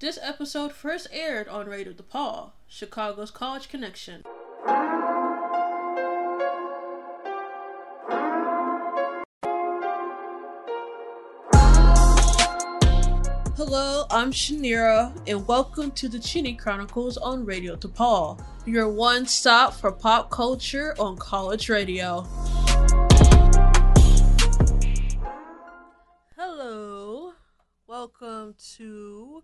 This episode first aired on Radio DePaul, Chicago's College Connection. Hello, I'm Chinyere, and welcome to the Chinny Chronicles on Radio DePaul, your one stop for pop culture on college radio. Hello, welcome to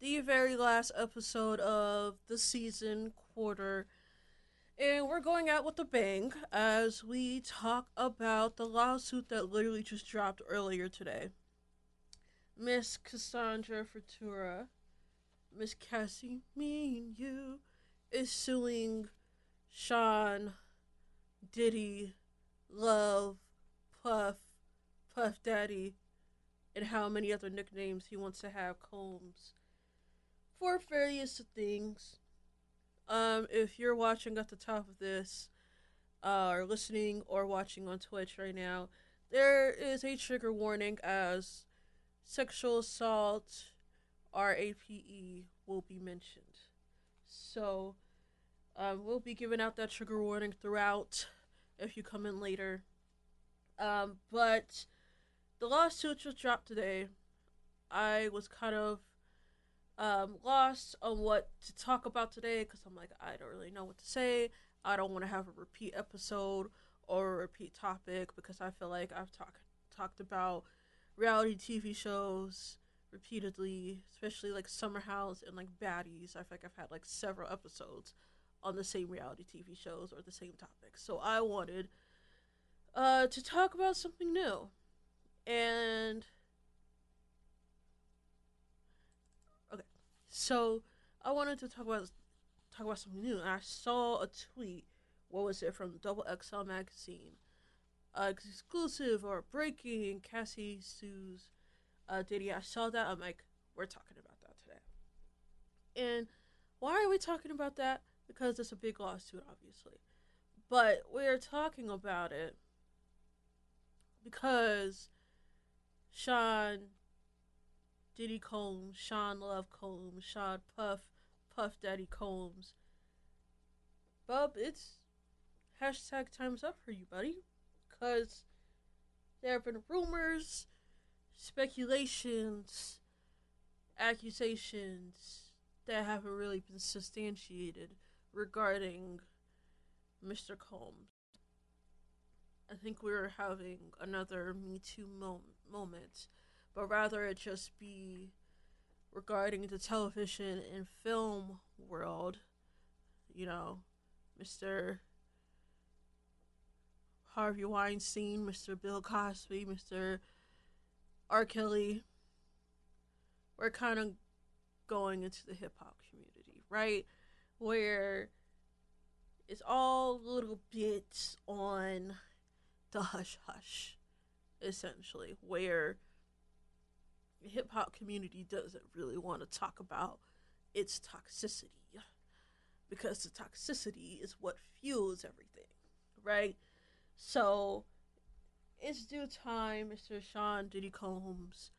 the very last episode of the season quarter. And we're going out with a bang as we talk about the lawsuit that literally just dropped earlier today. Miss Cassandra Ventura, Miss Cassie, me and you, is suing Sean, Diddy, Love, Puff, Puff Daddy, and how many other nicknames he wants to have Combs for various things. Um, if you're watching at the top of this, uh, or listening or watching on Twitch right now, there is a trigger warning as sexual assault, RAPE, will be mentioned. So, um, we'll be giving out that trigger warning throughout if you come in later. Um, but the lawsuit just dropped today. I was kind of um, lost on what to talk about today because I'm like, I don't really know what to say. I don't want to have a repeat episode or a repeat topic because I feel like I've talked talked about reality TV shows repeatedly, especially like Summer House and like Baddies. I feel like I've had like several episodes on the same reality TV shows or the same topics. So I wanted uh, to talk about something new. And so I wanted to talk about talk about something new. And I saw a tweet. What was it from Double XL magazine? uh, exclusive or breaking Cassie sues uh, Diddy. I saw that. I'm like, we're talking about that today. And why are we talking about that? Because it's a big lawsuit, obviously. But we're talking about it because Sean Diddy Combs, Sean Love Combs, Sean Puff, Puff Daddy Combs. Bub, it's hashtag time's up for you, buddy because there have been rumors, speculations, accusations that haven't really been substantiated regarding Mr. Combs. I think we're having another Me Too mo- moment, but rather it just be regarding the television and film world. You know, Mr. Harvey Weinstein, Mr. Bill Cosby, Mr. R. Kelly. We're kind of going into the hip hop community, right? Where it's all little bits on the hush hush, essentially, where the hip hop community doesn't really want to talk about its toxicity because the toxicity is what fuels everything, right? So it's due time, Mr. Sean Diddy Combs.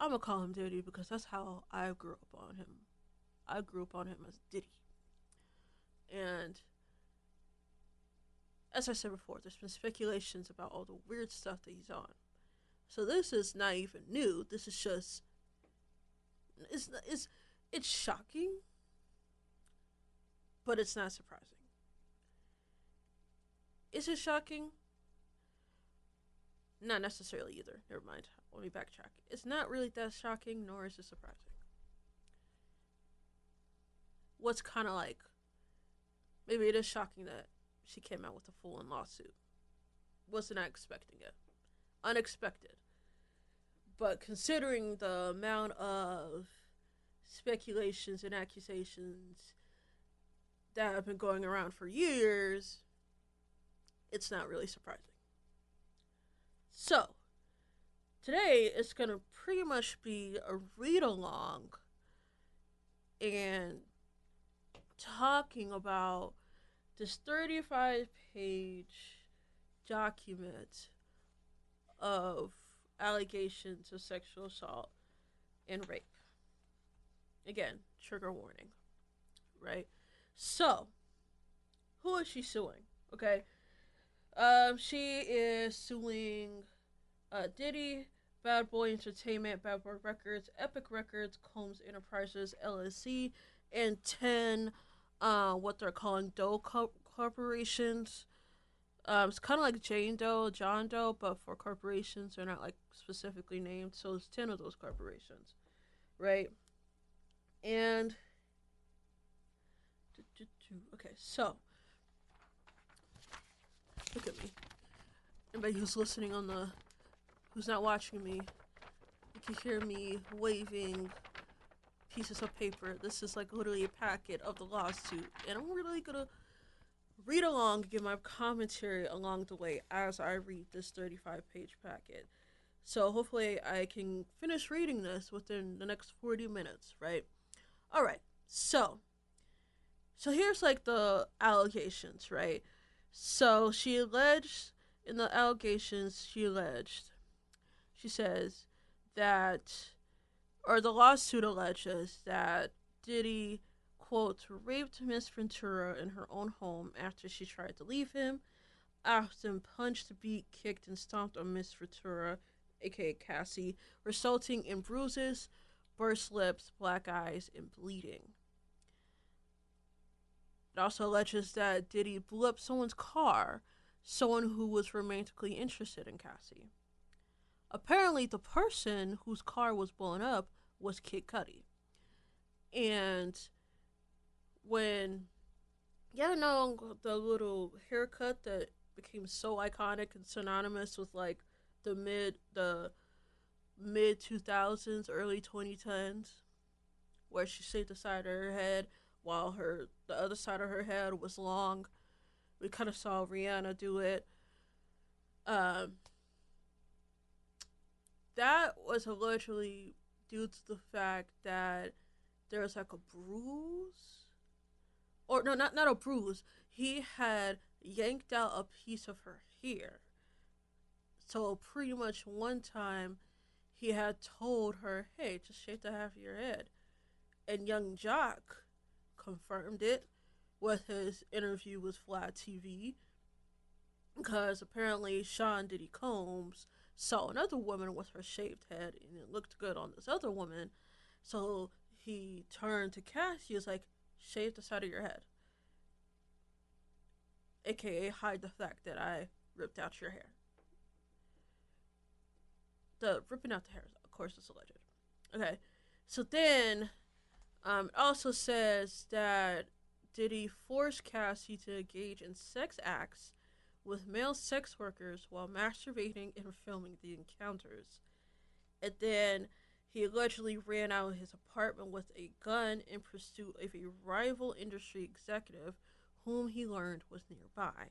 I'm gonna call him Diddy because that's how I grew up on him. I grew up on him as Diddy. And as I said before, there's been speculations about all the weird stuff that he's on. So this is not even new. This is just it's it's it's shocking, but it's not surprising. Is it shocking? Not necessarily either. Never mind. Let me backtrack. It's not really that shocking, nor is it surprising. What's kind of like, maybe it is shocking that she came out with a full on lawsuit. Wasn't I expecting it. Unexpected. But considering the amount of speculations and accusations that have been going around for years, it's not really surprising. So, today is going to pretty much be a read along and talking about this 35 page document of allegations of sexual assault and rape Again, trigger warning. Right? So, who is she suing? Okay. Um, she is suing uh, Diddy, Bad Boy Entertainment, Bad Boy Records, Epic Records, Combs Enterprises, LLC, and 10 uh, what they're calling Doe co- corporations. Um, it's kind of like Jane Doe, John Doe, but for corporations, they're not like specifically named. So it's 10 of those corporations, right? And okay, so look at me. Anybody who's listening on the, who's not watching me, you can hear me waving pieces of paper. This is like literally a packet of the lawsuit, and I'm really gonna read along, give my commentary along the way as I read this 35 page packet. So hopefully I can finish reading this within the next 40 minutes, right? All right. So so here's like the allegations, right? So she alleged in the allegations she alleged she says that or the lawsuit alleges that Diddy quote raped Miss Ventura in her own home after she tried to leave him, often punched, beat, kicked, and stomped on Miss Ventura, aka Cassie, resulting in bruises, burst lips, black eyes, and bleeding. It also alleges that Diddy blew up someone's car, someone who was romantically interested in Cassie. Apparently, the person whose car was blown up was Kid Cudi. And when, yeah, no, the little haircut that became so iconic and synonymous with like the mid, the mid 2000s, early 2010s, where she shaved the side of her head while her the other side of her head was long. We kind of saw Rihanna do it. Um, that was allegedly due to the fact that there was like a bruise, or no, not not a bruise. He had yanked out a piece of her hair. So pretty much one time, he had told her, "Hey, just shave the half of your head," and Yung Joc confirmed it with his interview with Vlad TV. Because apparently Sean Diddy Combs saw another woman with her shaved head and it looked good on this other woman. So he turned to Cass. He was like, shave the side of your head. AKA hide the fact that I ripped out your hair. The ripping out the hair, of course, is alleged. Okay. So then um, it also says that Diddy forced Cassie to engage in sex acts with male sex workers while masturbating and filming the encounters. And then he allegedly ran out of his apartment with a gun in pursuit of a rival industry executive whom he learned was nearby.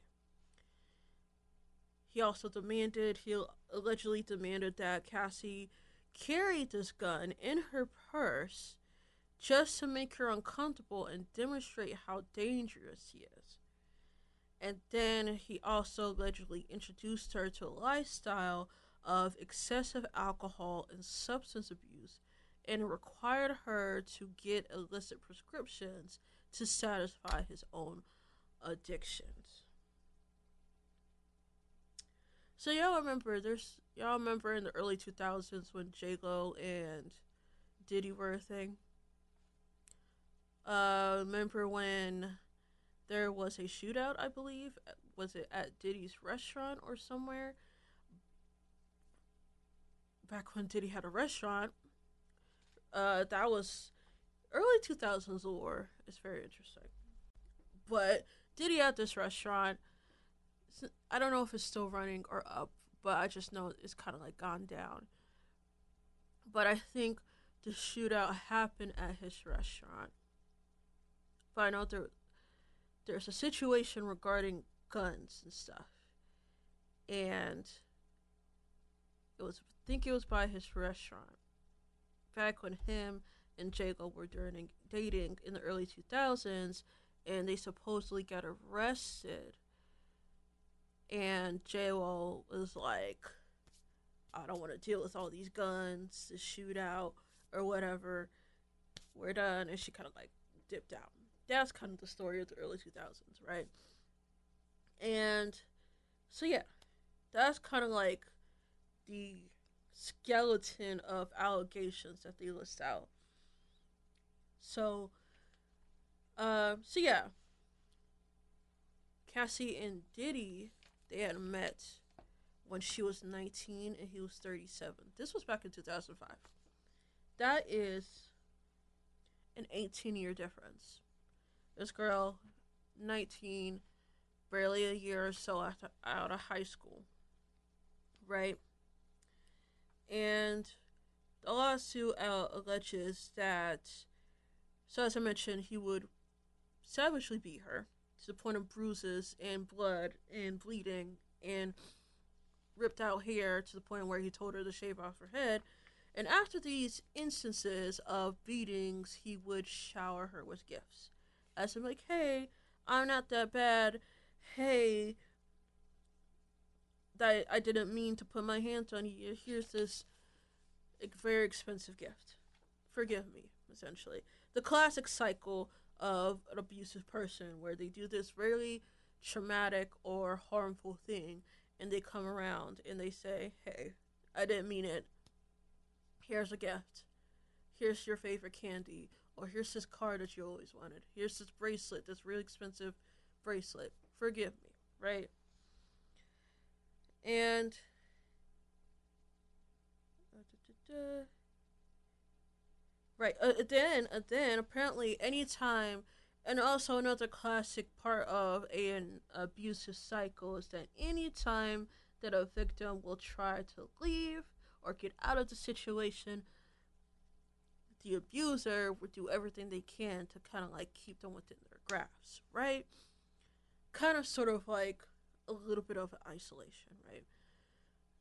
He also demanded, he allegedly demanded that Cassie carry this gun in her purse just to make her uncomfortable and demonstrate how dangerous he is. And then he also allegedly introduced her to a lifestyle of excessive alcohol and substance abuse and required her to get illicit prescriptions to satisfy his own addictions. So y'all remember there's y'all remember in the early 2000s when J Lo and Diddy were a thing? Uh remember when there was a shootout, I believe. Was it at Diddy's restaurant or somewhere? Back when Diddy had a restaurant. Uh, that was early 2000s lore. It's very interesting. But Diddy at this restaurant, I don't know if it's still running or up, but I just know it's kind of like gone down. But I think the shootout happened at his restaurant. But I know there there's a situation regarding guns and stuff. And it was think it was by his restaurant. Back when him and J Lo were dating dating in the early 2000s and they supposedly got arrested. And J Lo was like, I don't want to deal with all these guns, the shootout, or whatever. we're done, and she kind of like dipped out. That's kind of the story of the early 2000s, right? And so yeah, that's kind of like the skeleton of allegations that they list out. So, uh, so yeah, Cassie and Diddy, they had met when she was 19 and he was 37. This was back in 2005. That is an 18 year difference. This girl, 19, barely a year or so after, out of high school, right? And the lawsuit uh, alleges that, so as I mentioned, he would savagely beat her to the point of bruises and blood and bleeding and ripped out hair to the point where he told her to shave off her head. And after these instances of beatings, he would shower her with gifts. As I'm like, hey, I'm not that bad. Hey, that I didn't mean to put my hands on you. Here's this very expensive gift. Forgive me, essentially. The classic cycle of an abusive person where they do this really traumatic or harmful thing and they come around and they say, Hey, I didn't mean it. Here's a gift. Here's your favorite candy. Or here's this car that you always wanted. Here's this bracelet, this really expensive bracelet. Forgive me, right? And right, uh, then uh, then apparently anytime and also another classic part of an abusive cycle is that anytime that a victim will try to leave or get out of the situation, the abuser will do everything they can to kind of like keep them within their grasp, right? Kind of sort of like a little bit of isolation, right?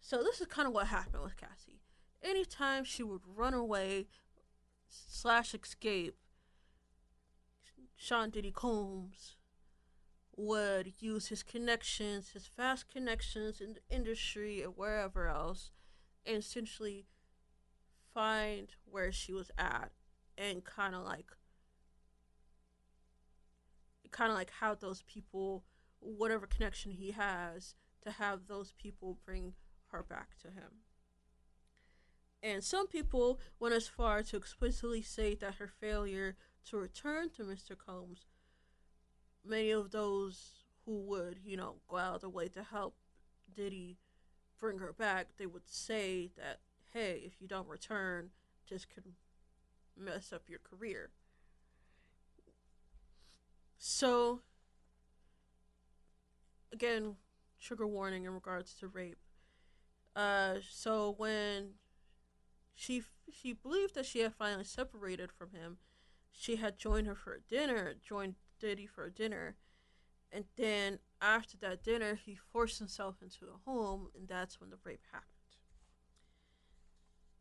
So this is kind of what happened with Cassie. Anytime she would run away slash escape Sean Diddy Combs would use his connections, his fast connections in the industry or wherever else, and essentially find where she was at and kind of like kind of like how those people whatever connection he has to have those people bring her back to him and some people went as far to explicitly say that her failure to return to Mr. Combs, many of those who would, you know, go out of their way to help Diddy bring her back, they would say that, hey, if you don't return, this could mess up your career. So, again, trigger warning in regards to rape. Uh, so when she she believed that she had finally separated from him, she had joined her for a dinner, joined Diddy for a dinner, and then after that dinner, he forced himself into a home, and that's when the rape happened.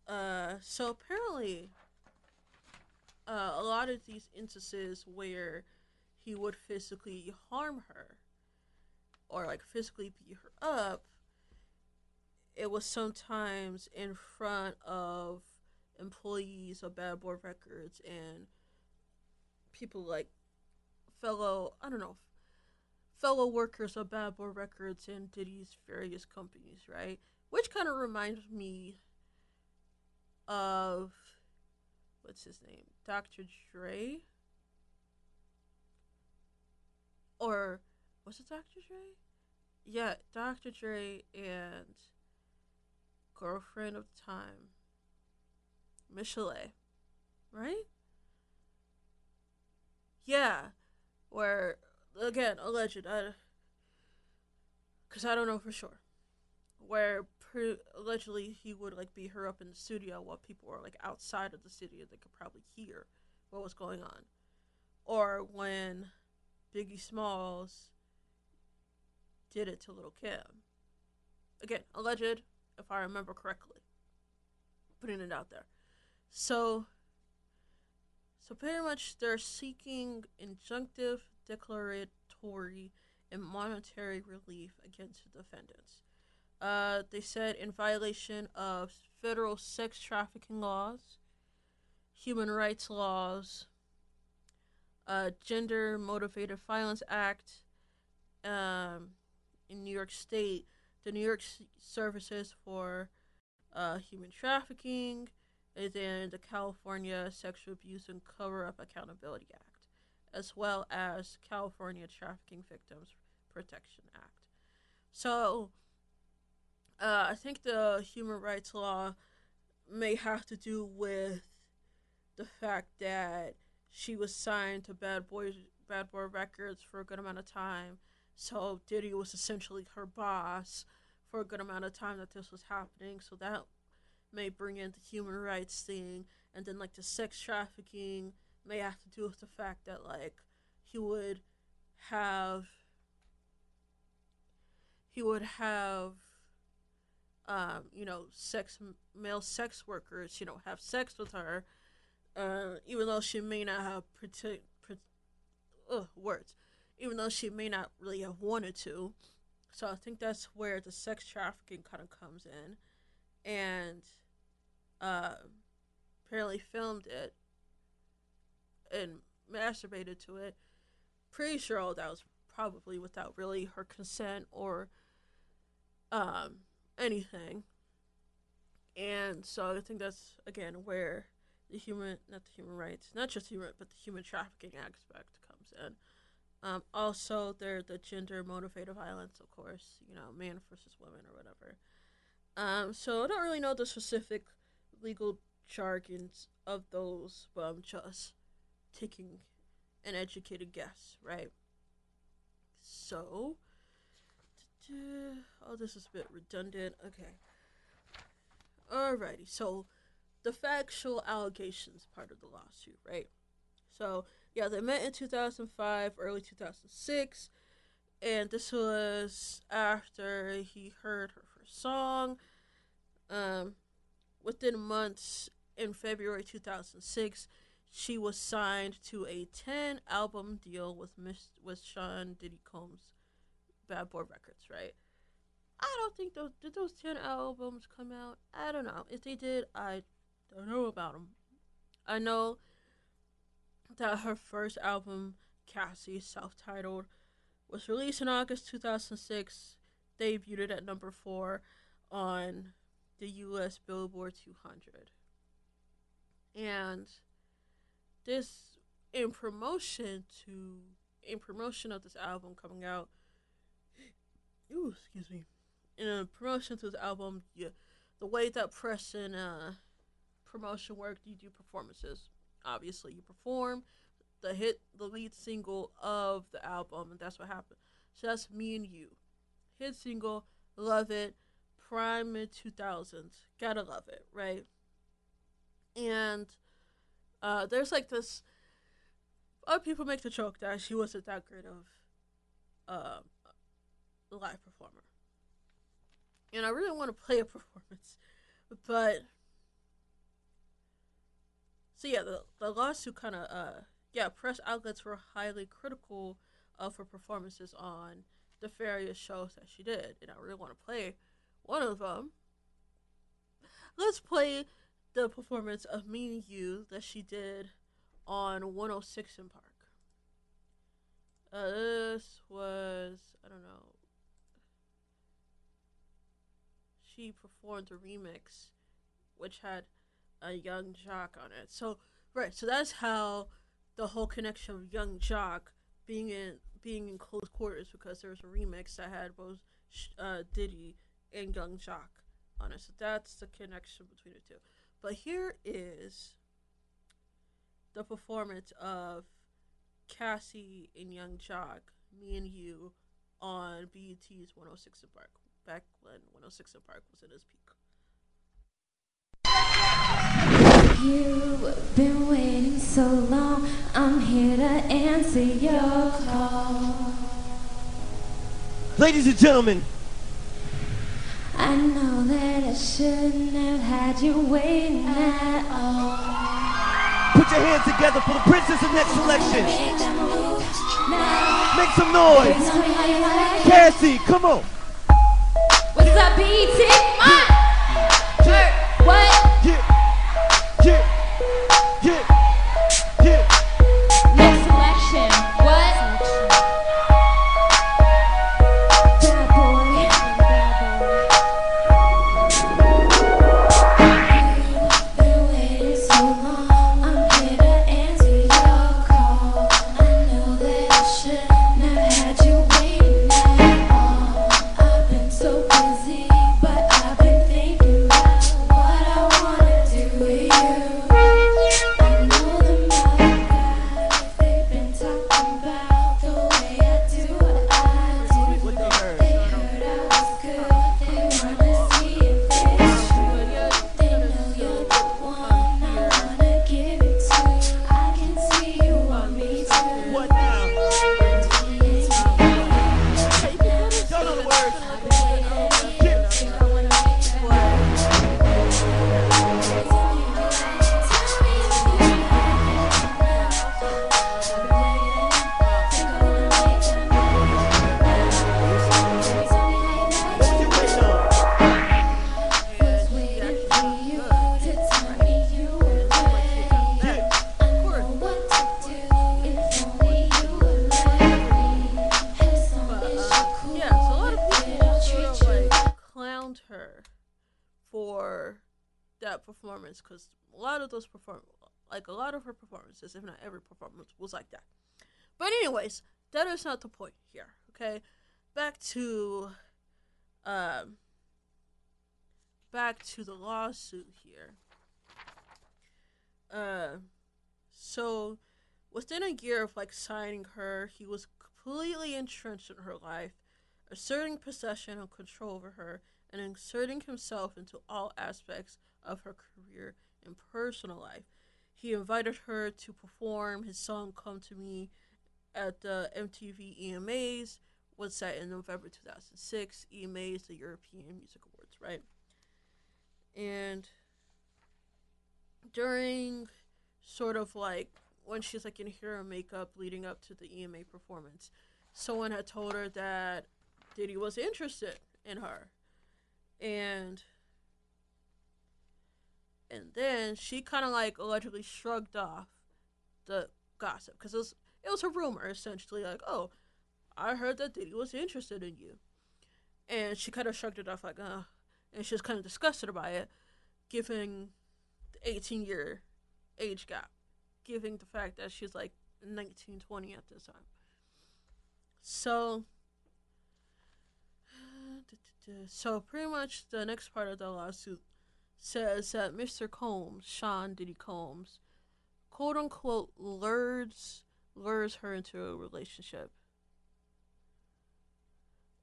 Uh, so apparently, uh, a lot of these instances where he would physically harm her or like physically beat her up, it was sometimes in front of employees of Bad Boy Records and people like fellow I don't know fellow workers of Bad Boy Records and Diddy's various companies, right? Which kind of reminds me of what's his name, Dr. Dre, or was it Dr. Dre? Yeah, Dr. Dre and girlfriend of the time, Michel'le, right? Yeah, where again alleged, I, because I don't know for sure, where pre- allegedly he would like beat her up in the studio while people were like outside of the studio that could probably hear what was going on, or when Biggie Smalls did it to little Kim. Again, alleged, if I remember correctly. Putting it out there. So so pretty much they're seeking injunctive, declaratory, and monetary relief against the defendants. Uh, they said in violation of federal sex trafficking laws, human rights laws, uh, Gender Motivated Violence Act um, in New York State, the New York Services for uh, Human Trafficking, and then the California Sexual Abuse and Cover Up Accountability Act, as well as California Trafficking Victims Protection Act. So, uh, I think the human rights law may have to do with the fact that she was signed to Bad Boy Bad Boy Records for a good amount of time. So Diddy was essentially her boss for a good amount of time that this was happening. So that may bring in the human rights thing, and then like the sex trafficking may have to do with the fact that like he would have he would have um, you know sex male sex workers you know have sex with her uh, even though she may not have protect, words, even though she may not really have wanted to. So I think that's where the sex trafficking kind of comes in, and uh, apparently filmed it and masturbated to it. Pretty sure all that was probably without really her consent or um, anything. And so I think that's again where the human, not the human rights, not just human, but the human trafficking aspect comes in. Um, also, there the gender motivated violence, of course, you know, man versus woman or whatever. Um, so I don't really know the specific legal jargons of those, but I'm just taking an educated guess, right? So, oh, this is a bit redundant. Okay. Alrighty, so the factual allegations part of the lawsuit, right? So, yeah, they met in 2005, early 2006, and this was after he heard her first song. Um, within months, in February 2006, she was signed to a 10 album deal with Miss with Sean Diddy Combs Bad Boy Records, right? I don't think those did those 10 albums come out. I don't know. If they did, I don't know about them. I know that her first album, Cassie, self titled, was released in August 2006, debuted at number four on the US Billboard 200. And this, in promotion to, in promotion of this album coming out, ooh, excuse me, in promotion to this album, yeah, the way that Preston, uh, promotion work, you do performances. Obviously, you perform the hit, the lead single of the album, and that's what happened. So that's me and you. Hit single, love it. Prime mid 2000s, gotta love it, right? And uh, there's like this. Other people make the joke that she wasn't that great of a live performer. And I really want to play a performance, but so yeah, the, the lawsuit kind of uh yeah, press outlets were highly critical of her performances on the various shows that she did, and I really want to play one of them. Let's play the performance of Me and You that she did on 106 & Park. Uh, this was I don't know. She performed a remix, which had a Yung Joc on it. So right, so that's how the whole connection of Yung Joc being in being in close quarters because there was a remix that had both uh, Diddy and Yung Joc on it. So that's the connection between the two. But here is the performance of Cassie and Yung Joc, me and you, on BET's 106 & Park back when 106 & Park was in its peak. You've been waiting so long, I'm here to answer your call. Ladies and gentlemen, I know that I shouldn't have had you waiting at all. put your hands together for the Princess of Next Selection. Make that move now. Make some noise. Tell me how you like. Cassie, come on. What's up, BT? What? Her for that performance because a lot of those perform like a lot of her performances, if not every performance, was like that. But anyways, that is not the point here. Okay, back to um back to the lawsuit here. Uh, so within a year of like signing her, he was completely entrenched in her life, asserting possession and control over her, and inserting himself into all aspects of her career and personal life. He invited her to perform his song "Come to Me" at the MTV EMAs. Was that in November 2006? EMAs, the European Music Awards, right? And during sort of like when she's like in and makeup leading up to the EMA performance, someone had told her that Diddy was interested in her. And and then she kind of like allegedly shrugged off the gossip because it was it was a rumor essentially like oh I heard that Diddy was interested in you, and she kind of shrugged it off like uh, and she was kind of disgusted by it, given the 18 year age gap, given the fact that she's like 19, 20 at this time. So, so pretty much the next part of the lawsuit says that Mr. Combs, Sean Diddy Combs, quote unquote lures lures her into a relationship.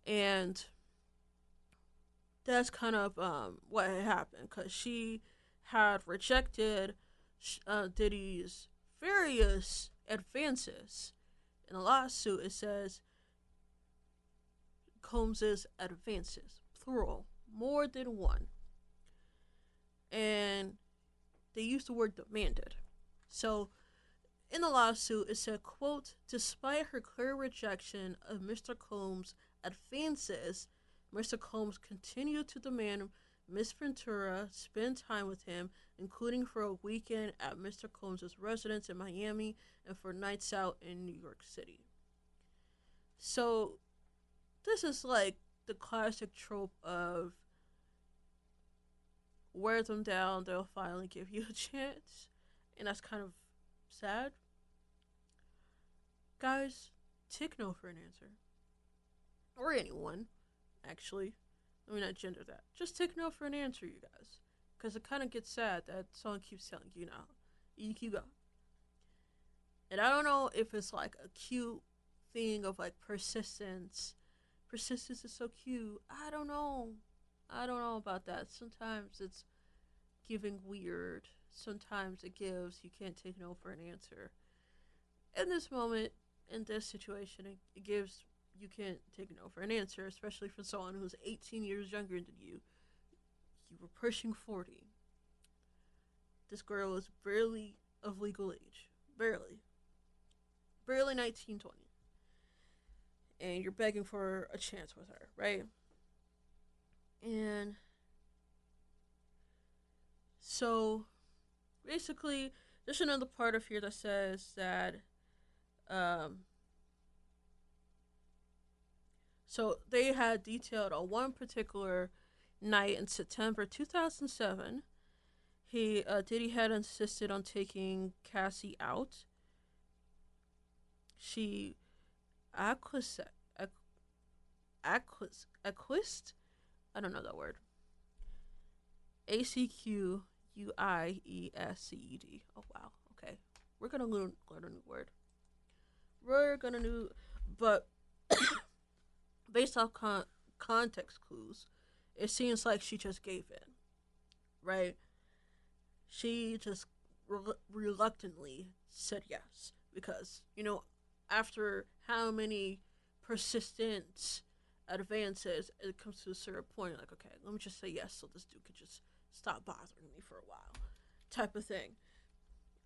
And that's kind of um, what happened because she had rejected uh, Diddy's various advances. In the lawsuit, it says Combs's advances, plural, more than one. And they used the word demanded. So in the lawsuit, it said, quote, despite her clear rejection of Mr. Combs' advances, Mr. Combs continued to demand Miss Ventura spend time with him, including for a weekend at Mr. Combs' residence in Miami and for nights out in New York City. So, this is like the classic trope of wear them down, they'll finally give you a chance. And that's kind of sad. Guys, take no for an answer. Or anyone, actually. Let me not gender that. Just take no for an answer, you guys. Because it kind of gets sad that someone keeps telling you now. You keep going. And I don't know if it's like a cute thing of like persistence. Persistence is so cute. I don't know. I don't know about that. Sometimes it's giving weird. Sometimes it gives you can't take no for an answer. In this moment, in this situation, it, it gives you can't take no for an answer, especially for someone who's 18 years younger than you. You were pushing 40. This girl is barely of legal age. Barely. Barely 19, 20. And you're begging for a chance with her, right? And so basically, there's another part of here that says that um, so they had detailed on one particular night in September 2007. He uh, Diddy had insisted on taking Cassie out. She acquis acquis acquist I don't know that word. A C Q U I E S C E D. Oh wow. Okay, we're gonna learn learn a new word. We're gonna new, but based off con- context clues, it seems like she just gave in, right? She just re- reluctantly said yes because you know after how many persistent advances, it comes to a certain point like okay, let me just say yes so this dude could just stop bothering me for a while, type of thing.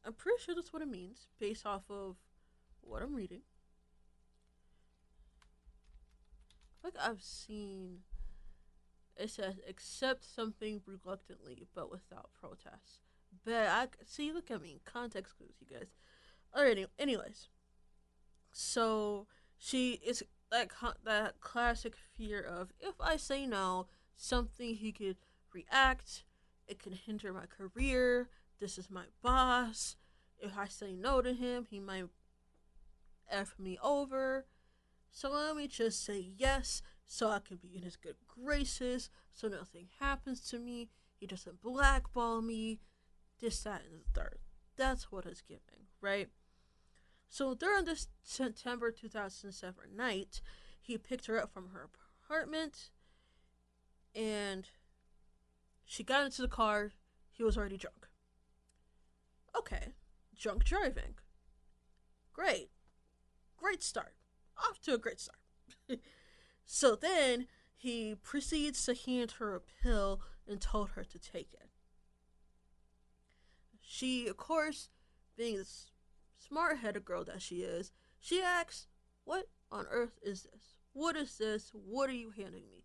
I'm pretty sure that's what it means based off of what I'm reading. Like I've seen it says accept something reluctantly but without protest. But I see, look at me, context clues, you guys. Alrighty, anyways. So she is that that classic fear of if I say no, something he could react. It can hinder my career. This is my boss. If I say no to him, he might f me over. So let me just say yes, so I can be in his good graces, so nothing happens to me. He doesn't blackball me. This, that, and the third. That's what it's giving, right? So during this September 2007 night, he picked her up from her apartment and she got into the car. He was already drunk. Okay, drunk driving. Great. Great start. Off to a great start. so then he proceeds to hand her a pill and told her to take it. She, of course, being the smart headed girl that she is, she asks, What on earth is this? What is this? What are you handing me?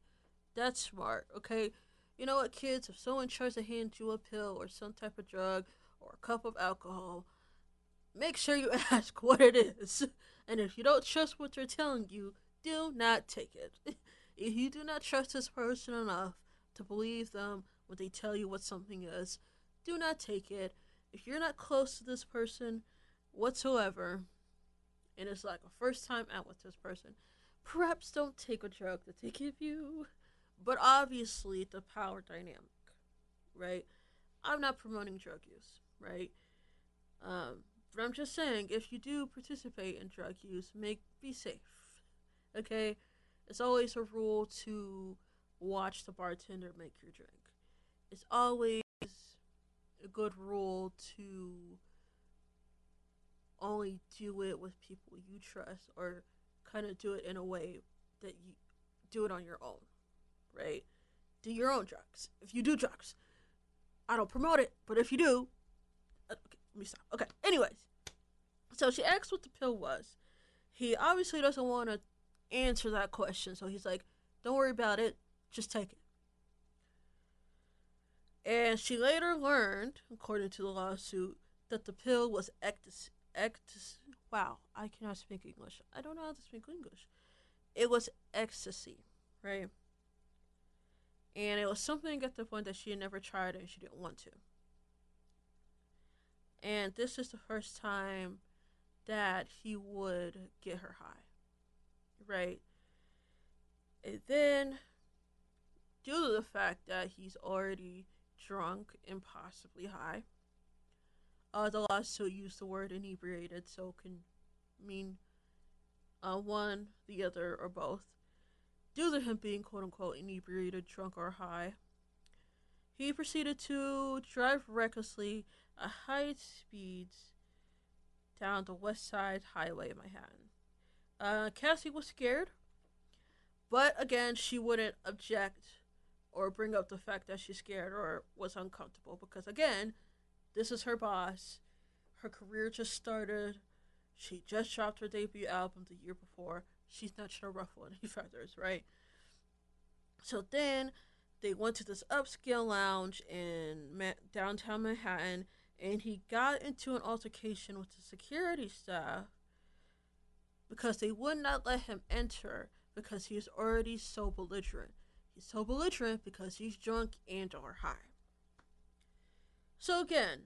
That's smart, okay? You know what, kids? If someone tries to hand you a pill or some type of drug or a cup of alcohol, make sure you ask what it is. And if you don't trust what they're telling you, do not take it. if you do not trust this person enough to believe them when they tell you what something is, do not take it. If you're not close to this person whatsoever, and it's like a first time out with this person, perhaps don't take a drug that they give you. But obviously, the power dynamic, right? I'm not promoting drug use, right? Um, but I'm just saying, if you do participate in drug use, make be safe. Okay, it's always a rule to watch the bartender make your drink. It's always a good rule to only do it with people you trust or kind of do it in a way that you do it on your own, right? Do your own drugs. If you do drugs, I don't promote it, but if you do, uh, okay, let me stop. Okay, anyways, so she asked what the pill was. He obviously doesn't want to answer that question, so he's like, "Don't worry about it, just take it." And she later learned, according to the lawsuit, that the pill was ecstasy. Ectas- wow, I cannot speak English. I don't know how to speak English. It was ecstasy, right? And it was something at the point that she had never tried and she didn't want to. And this is the first time that he would get her high, right? And then, due to the fact that he's already drunk and possibly high, uh, the lawsuit used the word inebriated, so can mean uh, one, the other, or both. Due to him being quote unquote inebriated, drunk, or high, he proceeded to drive recklessly at high speeds down the West Side Highway in Manhattan. Uh, Cassie was scared, but again, she wouldn't object or bring up the fact that she's scared or was uncomfortable because, again, this is her boss. Her career just started. She just dropped her debut album the year before. She's not trying to ruffle any feathers, right? So then they went to this upscale lounge in Ma- downtown Manhattan, and he got into an altercation with the security staff because they would not let him enter because he is already so belligerent. He's so belligerent because he's drunk and or high. So again,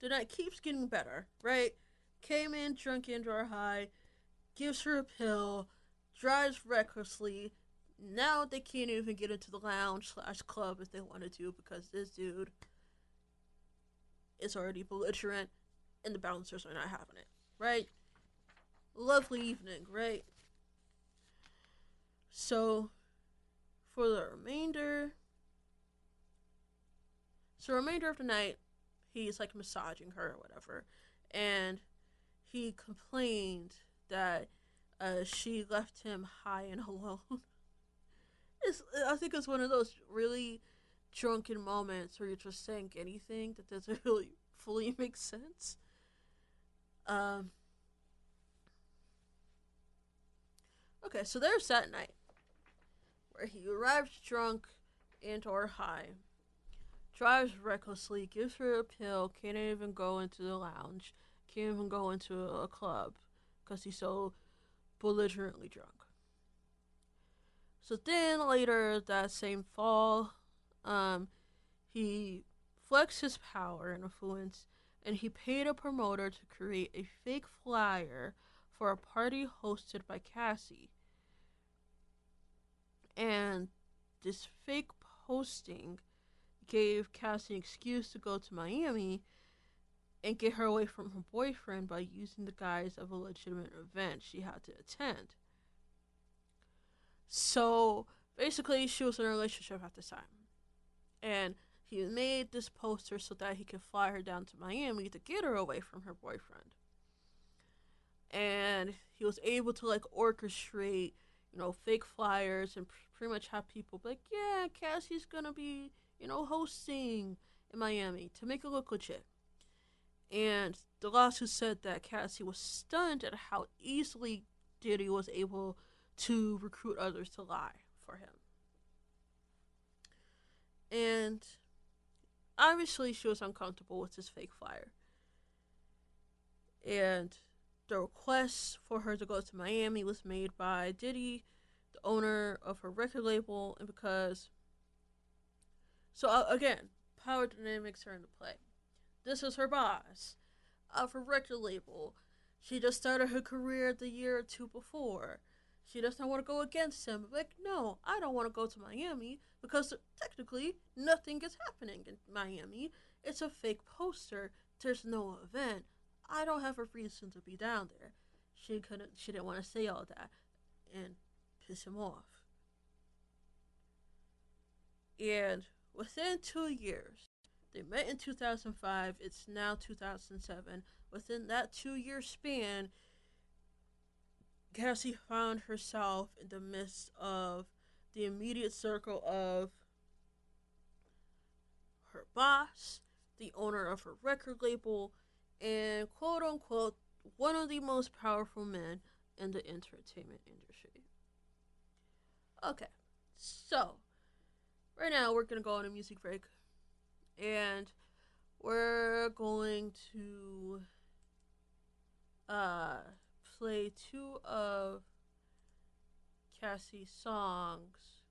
the night keeps getting better, right? Came in drunk and or high, gives her a pill, drives recklessly. Now they can't even get into the lounge slash club if they wanted to because this dude is already belligerent and the bouncers are not having it, right? Lovely evening, right? So, for the remainder, so the remainder of the night, he's like massaging her or whatever, and he complained that uh, she left him high and alone. it's, I think it's one of those really drunken moments where you're just saying anything that doesn't really fully make sense. Um, Okay, so there's that night where he arrives drunk and or high, drives recklessly, gives her a pill, can't even go into the lounge, can't even go into a club because he's so belligerently drunk. So then later that same fall, um, he flexed his power and influence and he paid a promoter to create a fake flyer for a party hosted by Cassie. And this fake posting gave Cassie an excuse to go to Miami and get her away from her boyfriend by using the guise of a legitimate event she had to attend. So basically, she was in a relationship at this time. And he made this poster so that he could fly her down to Miami to get her away from her boyfriend. And he was able to like orchestrate, you know, fake flyers and pr- pretty much have people like, yeah, Cassie's gonna be, you know, hosting in Miami to make it look legit. And the lawsuit said that Cassie was stunned at how easily Diddy was able to recruit others to lie for him. And obviously, she was uncomfortable with this fake flyer. And the request for her to go to Miami was made by Diddy, the owner of her record label, and because. So, uh, again, power dynamics are into play. This is her boss of her record label. She just started her career the year or two before. She doesn't want to go against him. Like, no, I don't want to go to Miami because technically nothing is happening in Miami. It's a fake poster. There's no event. I don't have a reason to be down there. She couldn't. She didn't want to say all that and piss him off. And within two years, they met in 2005. It's now 2007. Within that two year span, Cassie found herself in the midst of the immediate circle of her boss, the owner of her record label, and quote unquote, one of the most powerful men in the entertainment industry. Okay, so right now we're gonna go on a music break and we're going to uh play two of Cassie's songs.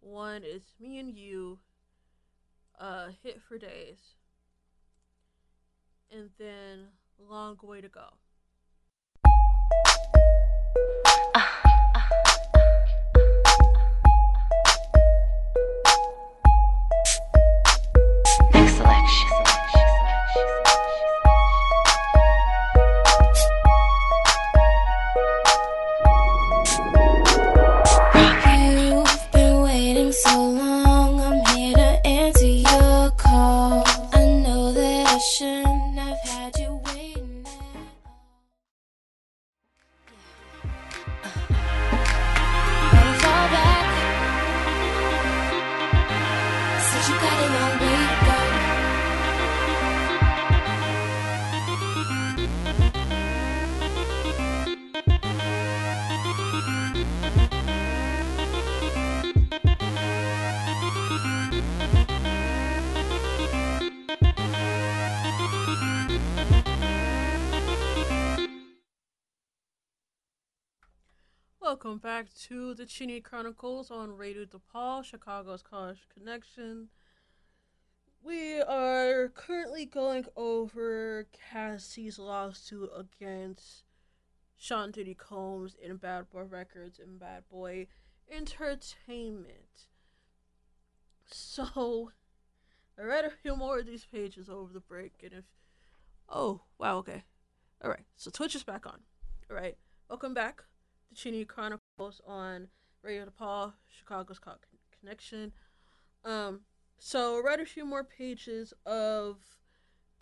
One is Me and You, uh, Hit for Days, and then Long Way to Go. Welcome back to the Chinny Chronicles on Radio DePaul, Chicago's College Connection. We are currently going over Cassie's lawsuit against Sean Diddy Combs in Bad Boy Records and Bad Boy Entertainment. So, I read a few more of these pages over the break, and if. Oh, wow, okay. Alright, so Twitch is back on. Alright, welcome back the Chinny Chronicles on Radio DePaul, Chicago's Con- Connection. Um, so I read a few more pages of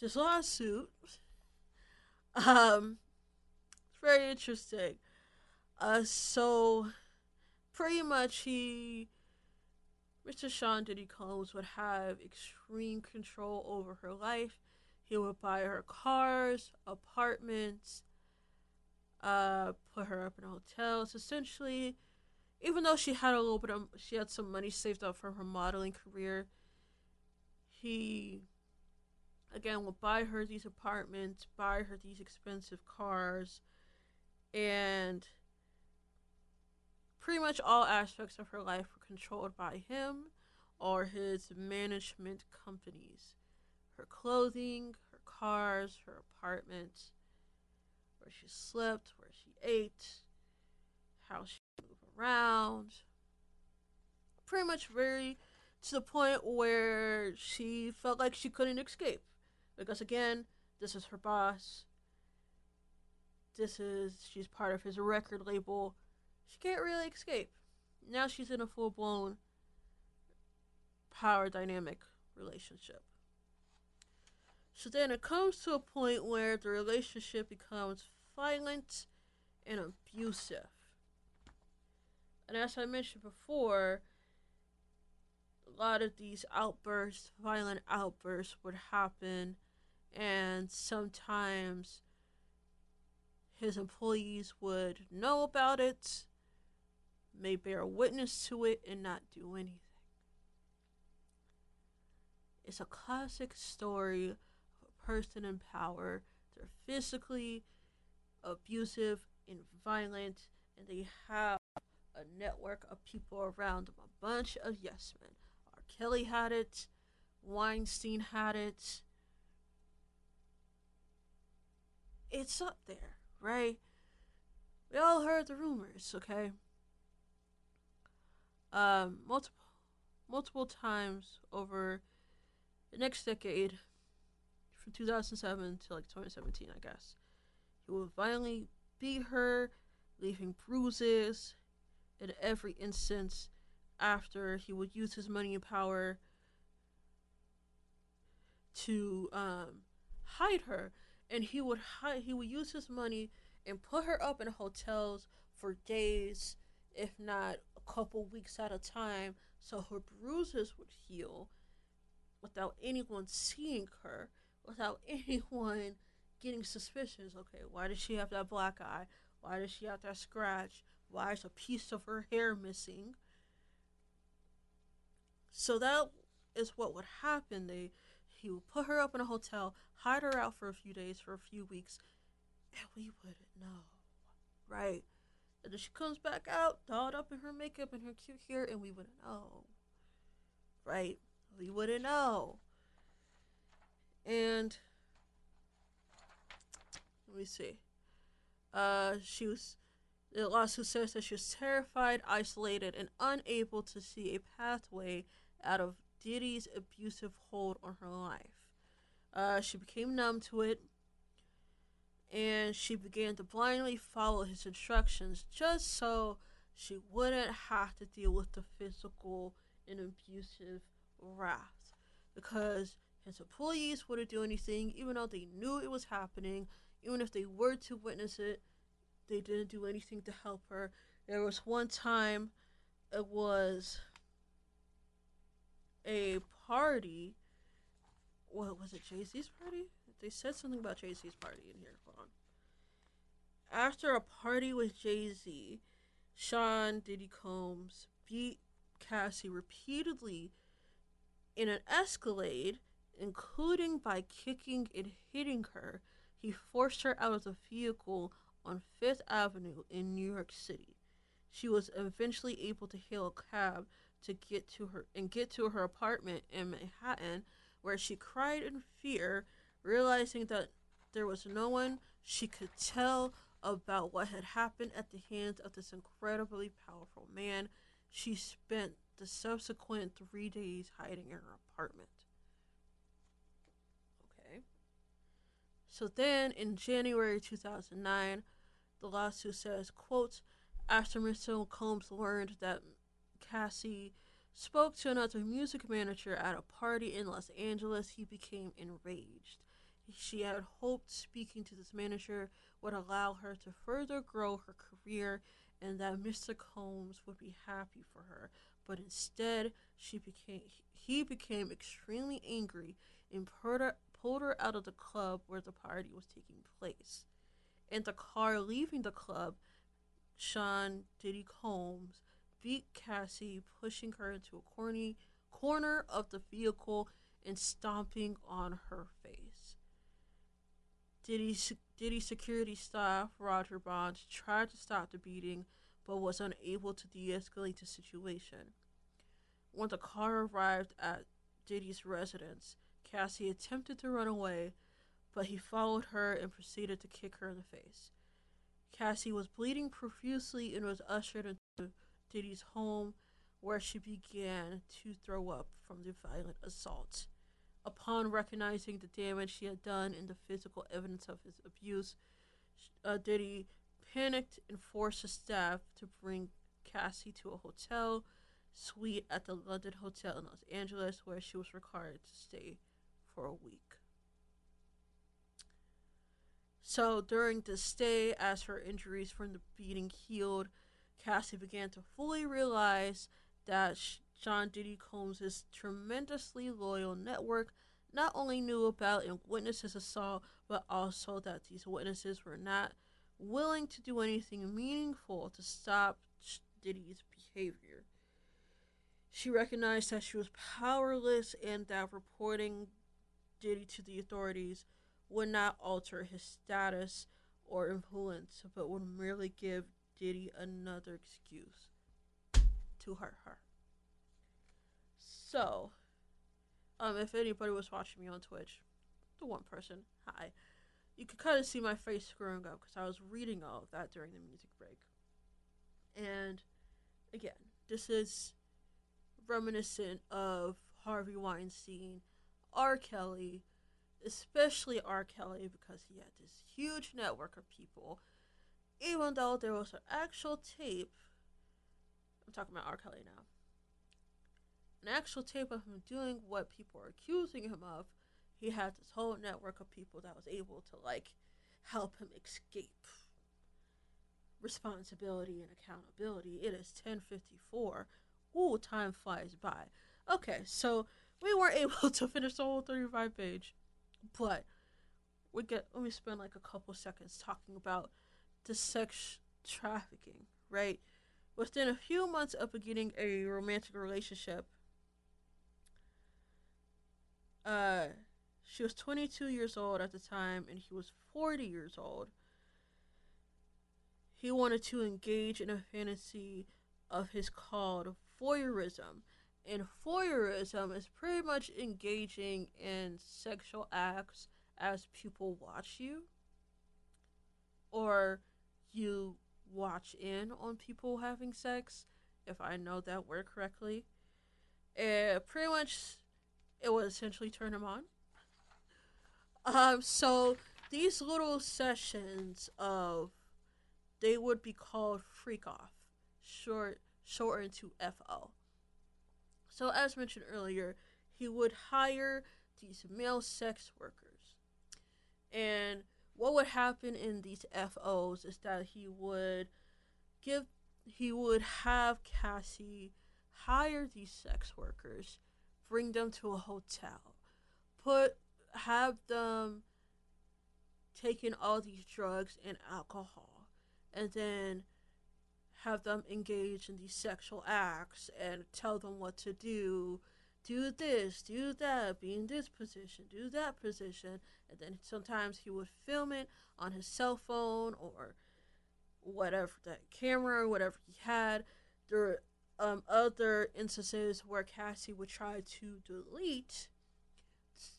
this lawsuit. Um, it's very interesting. Uh, so pretty much he, Mr. Sean Diddy Combs would have extreme control over her life. He would buy her cars, apartments, uh, put her up in hotels. Essentially, even though she had a little bit of, she had some money saved up from her modeling career, he, again, would buy her these apartments, buy her these expensive cars, and pretty much all aspects of her life were controlled by him or his management companies. Her clothing, her cars, her apartment, where she slept, ate, how she moved around. Pretty much very to the point where she felt like she couldn't escape. Because again, this is her boss. This is she's part of his record label. She can't really escape. Now she's in a full blown power dynamic relationship. So then it comes to a point where the relationship becomes violent and abusive. And as I mentioned before, a lot of these outbursts, violent outbursts, would happen, and sometimes his employees would know about it, may bear witness to it, and not do anything. It's a classic story of a person in power. They're physically abusive and violent, and they have a network of people around them, a bunch of yes men. R. Kelly had it, Weinstein had it. It's up there, right? We all heard the rumors, okay? Um, multiple, multiple times over the next decade, from 2007 to like 2017, I guess, he would violently her, leaving bruises in every instance after he would use his money and power to um, hide her. And he would hide he would use his money and put her up in hotels for days if not a couple weeks at a time so her bruises would heal without anyone seeing her without anyone getting suspicious. Okay why does she have that black eye? Why does she have that scratch? Why is a piece of her hair missing? So that is what would happen. They he would put her up in a hotel hide her out for a few days for a few weeks and we wouldn't know right? And then she comes back out dolled up in her makeup and her cute hair and we wouldn't know right? We wouldn't know. And let me see uh she was the lawsuit says that she was terrified, isolated, and unable to see a pathway out of Diddy's abusive hold on her life. Uh, she became numb to it, and she began to blindly follow his instructions just so she wouldn't have to deal with the physical and abusive wrath. Because his employees wouldn't do anything, even though they knew it was happening, even if they were to witness it they didn't do anything to help her. There was one time it was a party. What was it? Jay Z's party? They said something about Jay Z's party in here. Hold on. After a party with Jay Z, Sean Diddy Combs beat Cassie repeatedly in an escalade, including by kicking and hitting her. He forced her out of the vehicle on Fifth Avenue in New York City. She was eventually able to hail a cab to get to her and get to her apartment in Manhattan, where she cried in fear, realizing that there was no one she could tell about what had happened at the hands of this incredibly powerful man. She spent the subsequent three days hiding in her apartment. Okay. So then in January 2009, the lawsuit says, quote, after Mr. Combs learned that Cassie spoke to another music manager at a party in Los Angeles, he became enraged. She had hoped speaking to this manager would allow her to further grow her career and that Mr. Combs would be happy for her, but instead she became he became extremely angry and pulled her, out of the club where the party was taking place. In the car leaving the club, Sean Diddy Combs beat Cassie, pushing her into a corny corner of the vehicle and stomping on her face. Diddy, Diddy security staff Roger Bonds tried to stop the beating, but was unable to de-escalate the situation. When the car arrived at Diddy's residence, Cassie attempted to run away, but he followed her and proceeded to kick her in the face. Cassie was bleeding profusely and was ushered into Diddy's home, where she began to throw up from the violent assault. Upon recognizing the damage she had done and the physical evidence of his abuse, uh, Diddy panicked and forced his staff to bring Cassie to a hotel suite at the London Hotel in Los Angeles, where she was required to stay for a week. So during this stay, as her injuries from the beating healed, Cassie began to fully realize that Sean Diddy Combs' tremendously loyal network not only knew about and witnessed his assault, but also that these witnesses were not willing to do anything meaningful to stop Diddy's behavior. She recognized that she was powerless and that reporting Diddy to the authorities would not alter his status or influence, but would merely give Diddy another excuse to hurt her. So, um, if anybody was watching me on Twitch, the one person, hi, you could kind of see my face screwing up because I was reading all of that during the music break. And again, this is reminiscent of Harvey Weinstein, R. Kelly, especially R. Kelly because he had this huge network of people. Even though there was an actual tape, I'm talking about R. Kelly now, an actual tape of him doing what people are accusing him of, he had this whole network of people that was able to like help him escape responsibility and accountability. It is 1054. Ooh, time flies by. Okay, so we weren't able to finish the whole 35 page, but we get let me spend like a couple seconds talking about the sex trafficking, right? Within a few months of beginning a romantic relationship, uh, she was 22 years old at the time, and he was 40 years old. He wanted to engage in a fantasy of his called voyeurism. And voyeurism is pretty much engaging in sexual acts as people watch you, or you watch in on people having sex, if I know that word correctly. It pretty much it would essentially turn them on. Um, so these little sessions of they would be called freak off, short shortened to FO. So as mentioned earlier, he would hire these male sex workers. And what would happen in these FOs is that he would give he would have Cassie hire these sex workers bring them to a hotel, put have them taking all these drugs and alcohol, and then have them engage in these sexual acts and tell them what to do. Do this, do that, be in this position, do that position, and then sometimes he would film it on his cell phone or whatever that camera whatever he had. There um, other instances where Cassie would try to delete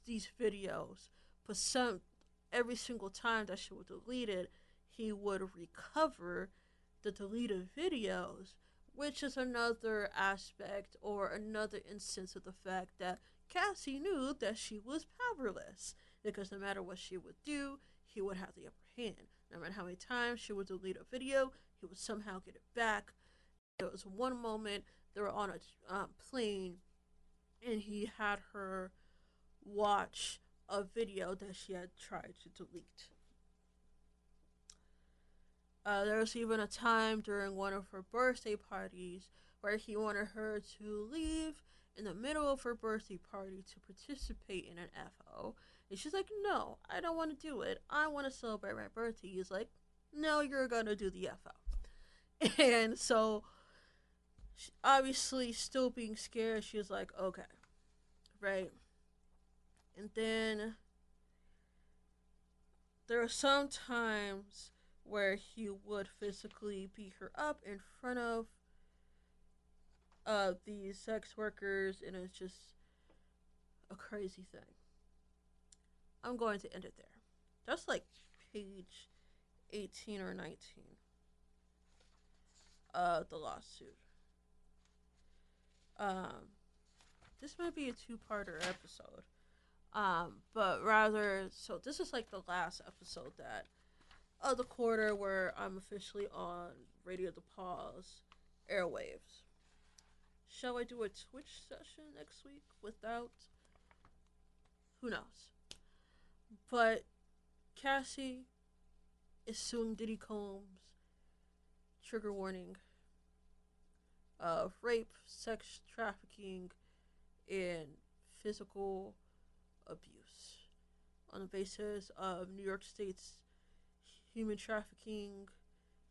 these videos, but some every single time that she would delete it, he would recover the deleted videos, which is another aspect or another instance of the fact that Cassie knew that she was powerless because no matter what she would do, he would have the upper hand. No matter how many times she would delete a video, he would somehow get it back there was one moment they were on a um, plane and he had her watch a video that she had tried to delete. Uh, there was even a time during one of her birthday parties where he wanted her to leave in the middle of her birthday party to participate in an FO, And she's like, no, I don't want to do it. I want to celebrate my birthday. He's like, no, you're going to do the FO. And so, she, obviously, still being scared, she's like, okay, right? And then there are some times where he would physically beat her up in front of uh, these sex workers, and it's just a crazy thing. I'm going to end it there. That's like page 18 or 19 of the lawsuit. Um, this might be a two-parter episode. Um, but rather, so this is like the last episode that of the quarter where I'm officially on Radio the Pause airwaves. Shall I do a Twitch session next week without? Who knows? But Cassie suing Diddy Combs. Trigger warning. Of rape, sex trafficking, and physical abuse on the basis of New York State's human trafficking,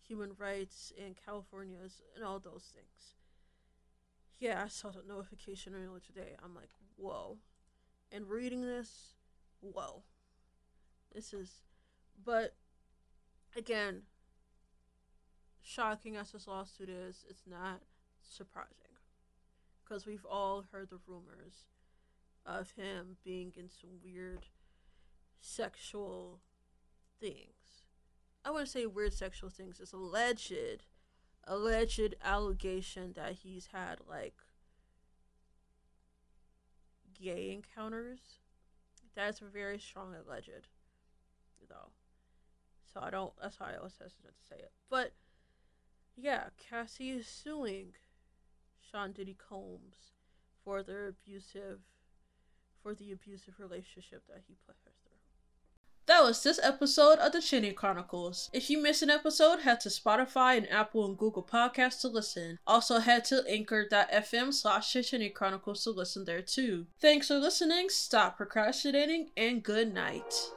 human rights, and California's, and all those things. Yeah, I saw the notification earlier today. I'm like, whoa. And reading this, whoa. This is, but again, shocking as this lawsuit is, it's not surprising. Because we've all heard the rumors of him being in some weird sexual things. I wouldn't say weird sexual things. It's alleged, alleged allegation that he's had like gay encounters. That's a very strong alleged, though. So I don't. That's why I was hesitant to say it. But yeah, Cassie is suing Sean Diddy Combs for their abusive for the abusive relationship that he put. That was this episode of the Chinny Chronicles. If you missed an episode, head to Spotify and Apple and Google Podcasts to listen. Also head to anchor.fm slash Chinny Chronicles to listen there too. Thanks for listening, stop procrastinating, and good night.